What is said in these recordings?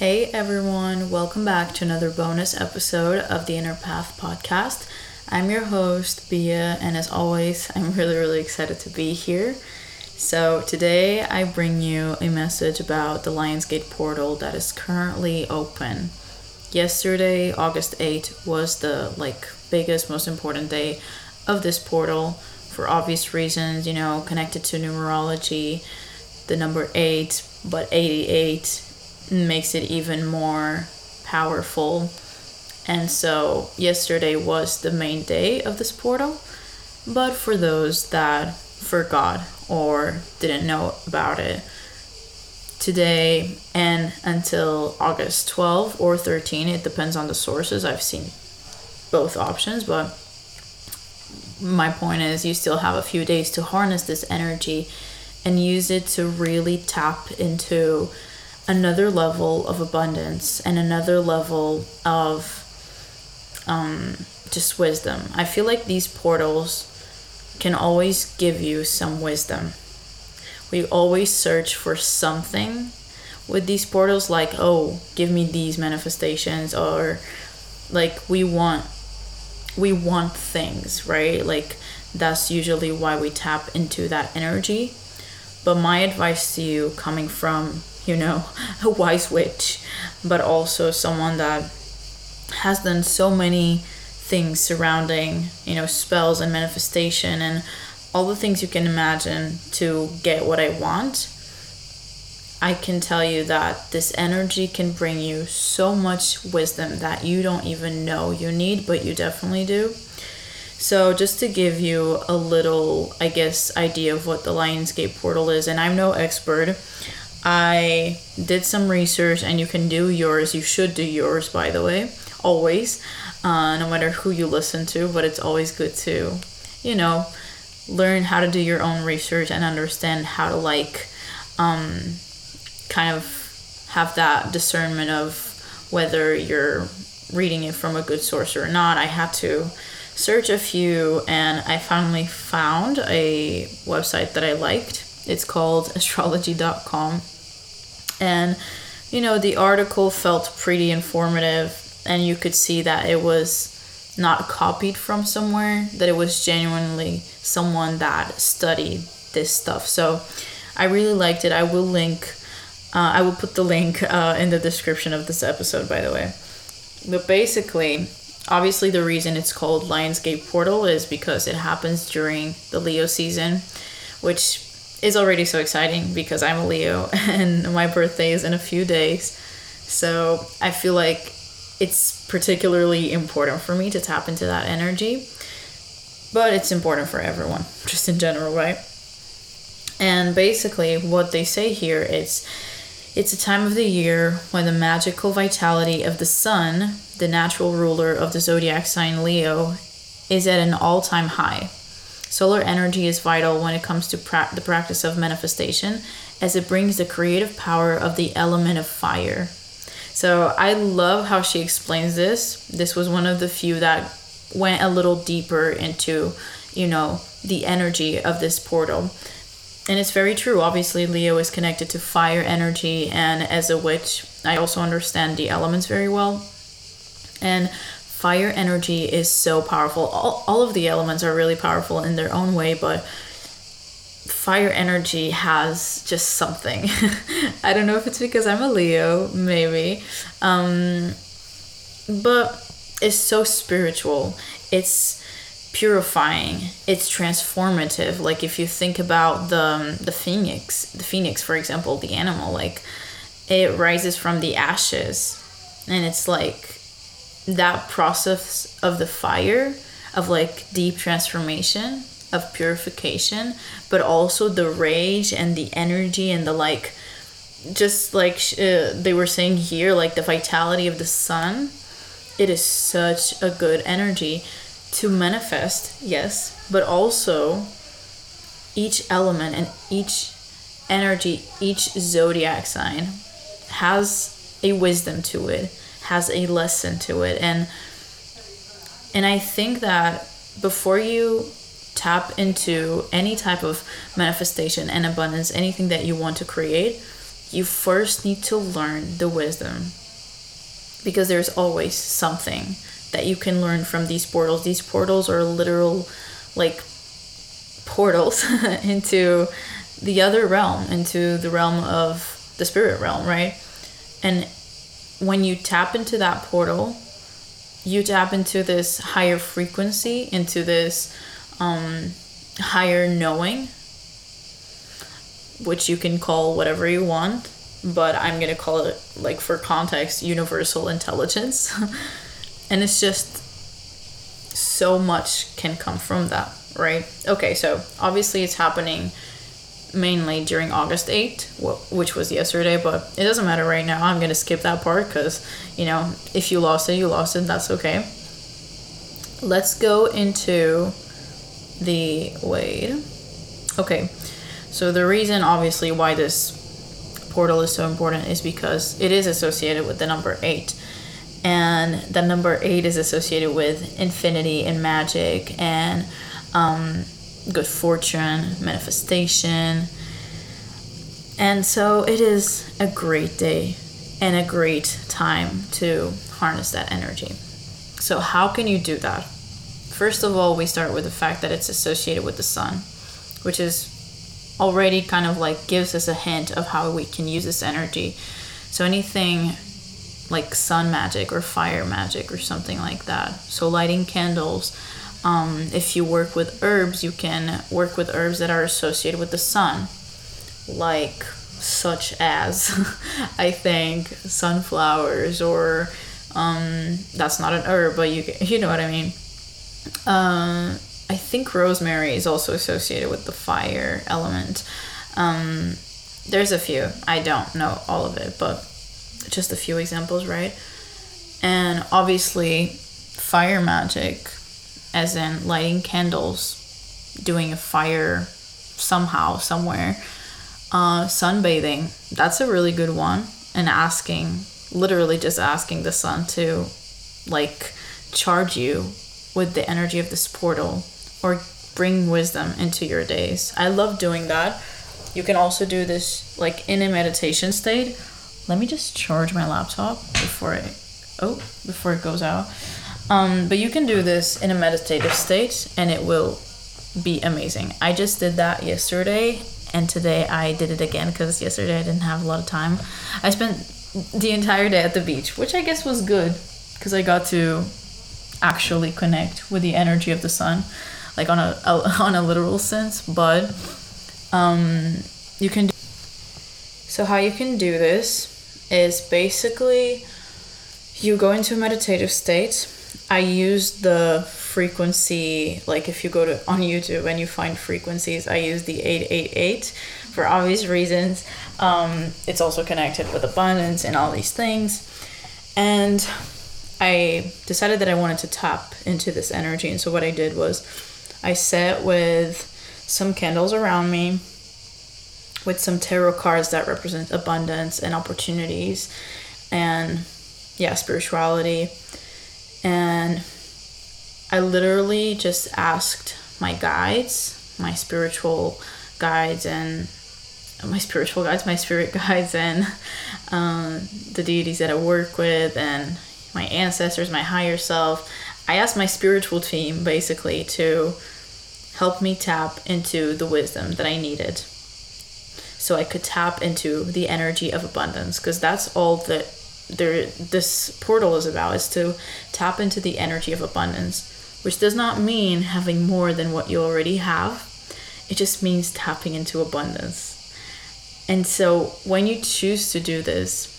Hey everyone, welcome back to another bonus episode of the Inner Path podcast. I'm your host, Bea, and as always, I'm really, really excited to be here. So, today I bring you a message about the Lionsgate portal that is currently open. Yesterday, August 8th, was the like biggest, most important day of this portal for obvious reasons, you know, connected to numerology, the number 8, but 88 makes it even more powerful. And so yesterday was the main day of this portal. But for those that forgot or didn't know about it, today and until August 12 or 13, it depends on the sources. I've seen both options, but my point is you still have a few days to harness this energy and use it to really tap into another level of abundance and another level of um, just wisdom. I feel like these portals can always give you some wisdom. We always search for something with these portals, like, oh, give me these manifestations, or like we want we want things, right? Like that's usually why we tap into that energy. But my advice to you coming from you know, a wise witch, but also someone that has done so many things surrounding, you know, spells and manifestation and all the things you can imagine to get what I want. I can tell you that this energy can bring you so much wisdom that you don't even know you need, but you definitely do. So, just to give you a little, I guess, idea of what the Lionsgate portal is, and I'm no expert, I did some research, and you can do yours. You should do yours, by the way, always, uh, no matter who you listen to. But it's always good to, you know, learn how to do your own research and understand how to like, um, kind of have that discernment of whether you're reading it from a good source or not. I had to search a few, and I finally found a website that I liked. It's called astrology.com and you know the article felt pretty informative and you could see that it was not copied from somewhere that it was genuinely someone that studied this stuff. So i really liked it. I will link uh, i will put the link uh, in the description of this episode by the way. But basically obviously the reason it's called lionsgate portal is because it happens during the leo season which is already so exciting because I'm a Leo and my birthday is in a few days. So I feel like it's particularly important for me to tap into that energy. But it's important for everyone, just in general, right? And basically, what they say here is it's a time of the year when the magical vitality of the sun, the natural ruler of the zodiac sign Leo, is at an all time high. Solar energy is vital when it comes to pra- the practice of manifestation, as it brings the creative power of the element of fire. So I love how she explains this. This was one of the few that went a little deeper into, you know, the energy of this portal. And it's very true. Obviously, Leo is connected to fire energy, and as a witch, I also understand the elements very well. And fire energy is so powerful. All, all of the elements are really powerful in their own way, but fire energy has just something. I don't know if it's because I'm a Leo, maybe. Um, but it's so spiritual. It's purifying. It's transformative. Like if you think about the um, the phoenix, the phoenix for example, the animal like it rises from the ashes and it's like that process of the fire of like deep transformation of purification but also the rage and the energy and the like just like uh, they were saying here like the vitality of the sun it is such a good energy to manifest yes but also each element and each energy each zodiac sign has a wisdom to it has a lesson to it and and I think that before you tap into any type of manifestation and abundance anything that you want to create you first need to learn the wisdom because there's always something that you can learn from these portals. These portals are literal, like, portals into the other realm, into the realm of the spirit realm, right? And when you tap into that portal, you tap into this higher frequency, into this um, higher knowing, which you can call whatever you want, but I'm gonna call it, like for context, universal intelligence. and it's just so much can come from that, right? Okay, so obviously it's happening mainly during August 8th, which was yesterday, but it doesn't matter right now. I'm going to skip that part because, you know, if you lost it, you lost it. That's okay. Let's go into the. Wait. Okay. So, the reason, obviously, why this portal is so important is because it is associated with the number 8. And the number 8 is associated with infinity and magic and. Um, good fortune, manifestation. And so it is a great day and a great time to harness that energy. So, how can you do that? First of all, we start with the fact that it's associated with the sun, which is already kind of like gives us a hint of how we can use this energy. So, anything like sun magic or fire magic or something like that. So, lighting candles, um, if you work with herbs, you can work with herbs that are associated with the sun, like such as I think sunflowers or um, that's not an herb, but you you know what I mean. Uh, I think rosemary is also associated with the fire element. Um, there's a few. I don't know all of it, but just a few examples, right? And obviously, fire magic as in lighting candles, doing a fire somehow, somewhere. Uh, sunbathing, that's a really good one. And asking, literally just asking the sun to like charge you with the energy of this portal or bring wisdom into your days. I love doing that. You can also do this like in a meditation state. Let me just charge my laptop before it oh, before it goes out. Um, but you can do this in a meditative state and it will be amazing. I just did that yesterday and today I did it again because yesterday I didn't have a lot of time. I spent the entire day at the beach, which I guess was good because I got to actually connect with the energy of the sun, like on a, on a literal sense. But um, you can. Do- so how you can do this is basically you go into a meditative state I use the frequency like if you go to on YouTube and you find frequencies, I use the 888 for obvious reasons. Um, it's also connected with abundance and all these things. And I decided that I wanted to tap into this energy. And so what I did was I sat with some candles around me with some tarot cards that represent abundance and opportunities and yeah, spirituality and I literally just asked my guides, my spiritual guides, and my spiritual guides, my spirit guides, and um, the deities that I work with, and my ancestors, my higher self. I asked my spiritual team basically to help me tap into the wisdom that I needed so I could tap into the energy of abundance because that's all that there this portal is about is to tap into the energy of abundance which does not mean having more than what you already have. It just means tapping into abundance. And so when you choose to do this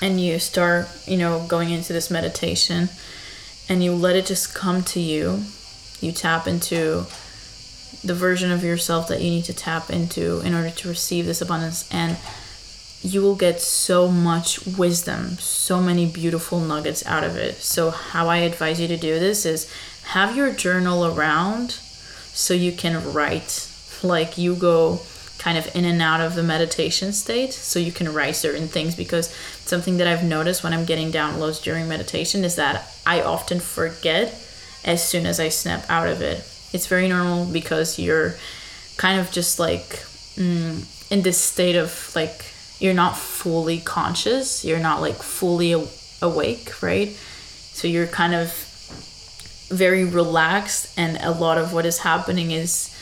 and you start you know going into this meditation and you let it just come to you you tap into the version of yourself that you need to tap into in order to receive this abundance and you will get so much wisdom, so many beautiful nuggets out of it. So, how I advise you to do this is have your journal around so you can write. Like you go kind of in and out of the meditation state so you can write certain things because something that I've noticed when I'm getting downloads during meditation is that I often forget as soon as I snap out of it. It's very normal because you're kind of just like mm, in this state of like you're not fully conscious you're not like fully awake right? So you're kind of very relaxed and a lot of what is happening is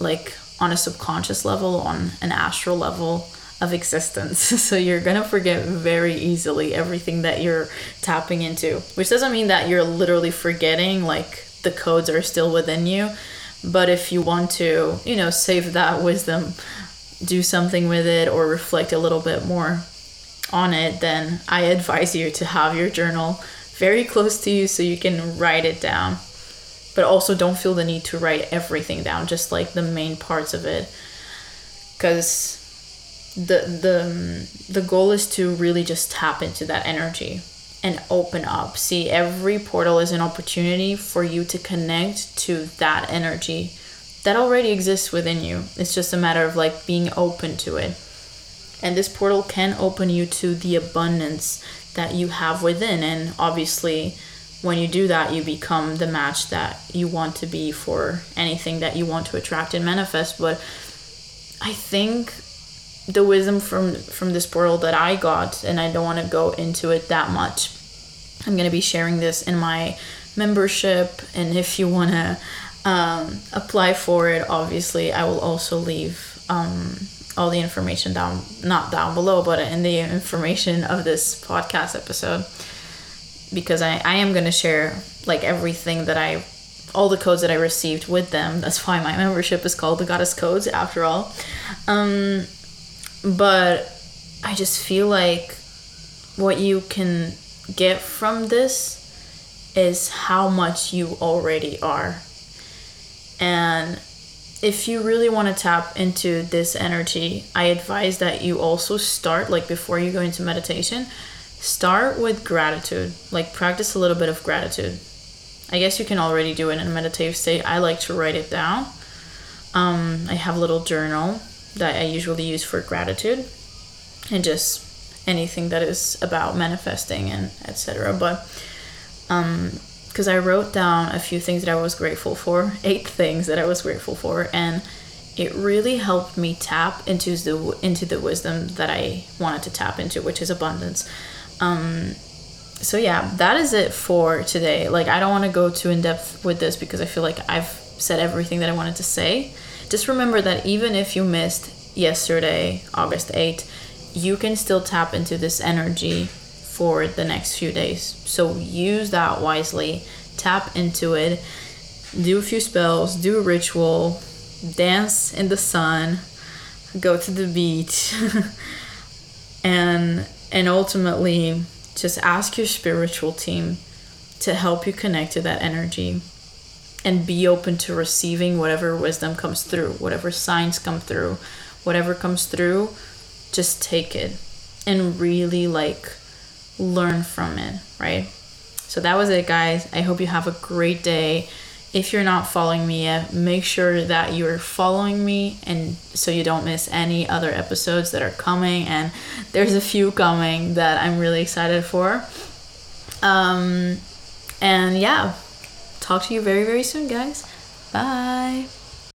like on a subconscious level on an astral level of existence. So you're gonna forget very easily everything that you're tapping into which doesn't mean that you're literally forgetting like the codes are still within you but if you want to you know save that wisdom do something with it or reflect a little bit more on it then i advise you to have your journal very close to you so you can write it down. But also don't feel the need to write everything down, just like the main parts of it. Cuz the the the goal is to really just tap into that energy and open up. See, every portal is an opportunity for you to connect to that energy that already exists within you. It's just a matter of like being open to it. And this portal can open you to the abundance that you have within and obviously when you do that you become the match that you want to be for anything that you want to attract and manifest but i think the wisdom from from this portal that i got and i don't want to go into it that much i'm to be sharing this in my membership and if you want to um, apply for it obviously i will also leave um, all the information down not down below but in the information of this podcast episode because I, I am going to share like everything that I all the codes that I received with them. That's why my membership is called the Goddess Codes after all. Um, but I just feel like what you can get from this is how much you already are. And if you really want to tap into this energy, I advise that you also start, like before you go into meditation, start with gratitude. Like practice a little bit of gratitude. I guess you can already do it in a meditative state. I like to write it down. Um, I have a little journal that I usually use for gratitude and just anything that is about manifesting and etc. But um, because I wrote down a few things that I was grateful for, eight things that I was grateful for, and it really helped me tap into the into the wisdom that I wanted to tap into, which is abundance. Um, so yeah, that is it for today. Like I don't want to go too in depth with this because I feel like I've said everything that I wanted to say. Just remember that even if you missed yesterday, August 8th, you can still tap into this energy for the next few days. So use that wisely, tap into it, do a few spells, do a ritual, dance in the sun, go to the beach, and and ultimately just ask your spiritual team to help you connect to that energy. And be open to receiving whatever wisdom comes through, whatever signs come through, whatever comes through, just take it. And really like learn from it, right? So that was it, guys. I hope you have a great day. If you're not following me yet, make sure that you're following me and so you don't miss any other episodes that are coming. And there's a few coming that I'm really excited for. Um, and yeah, talk to you very, very soon, guys. Bye.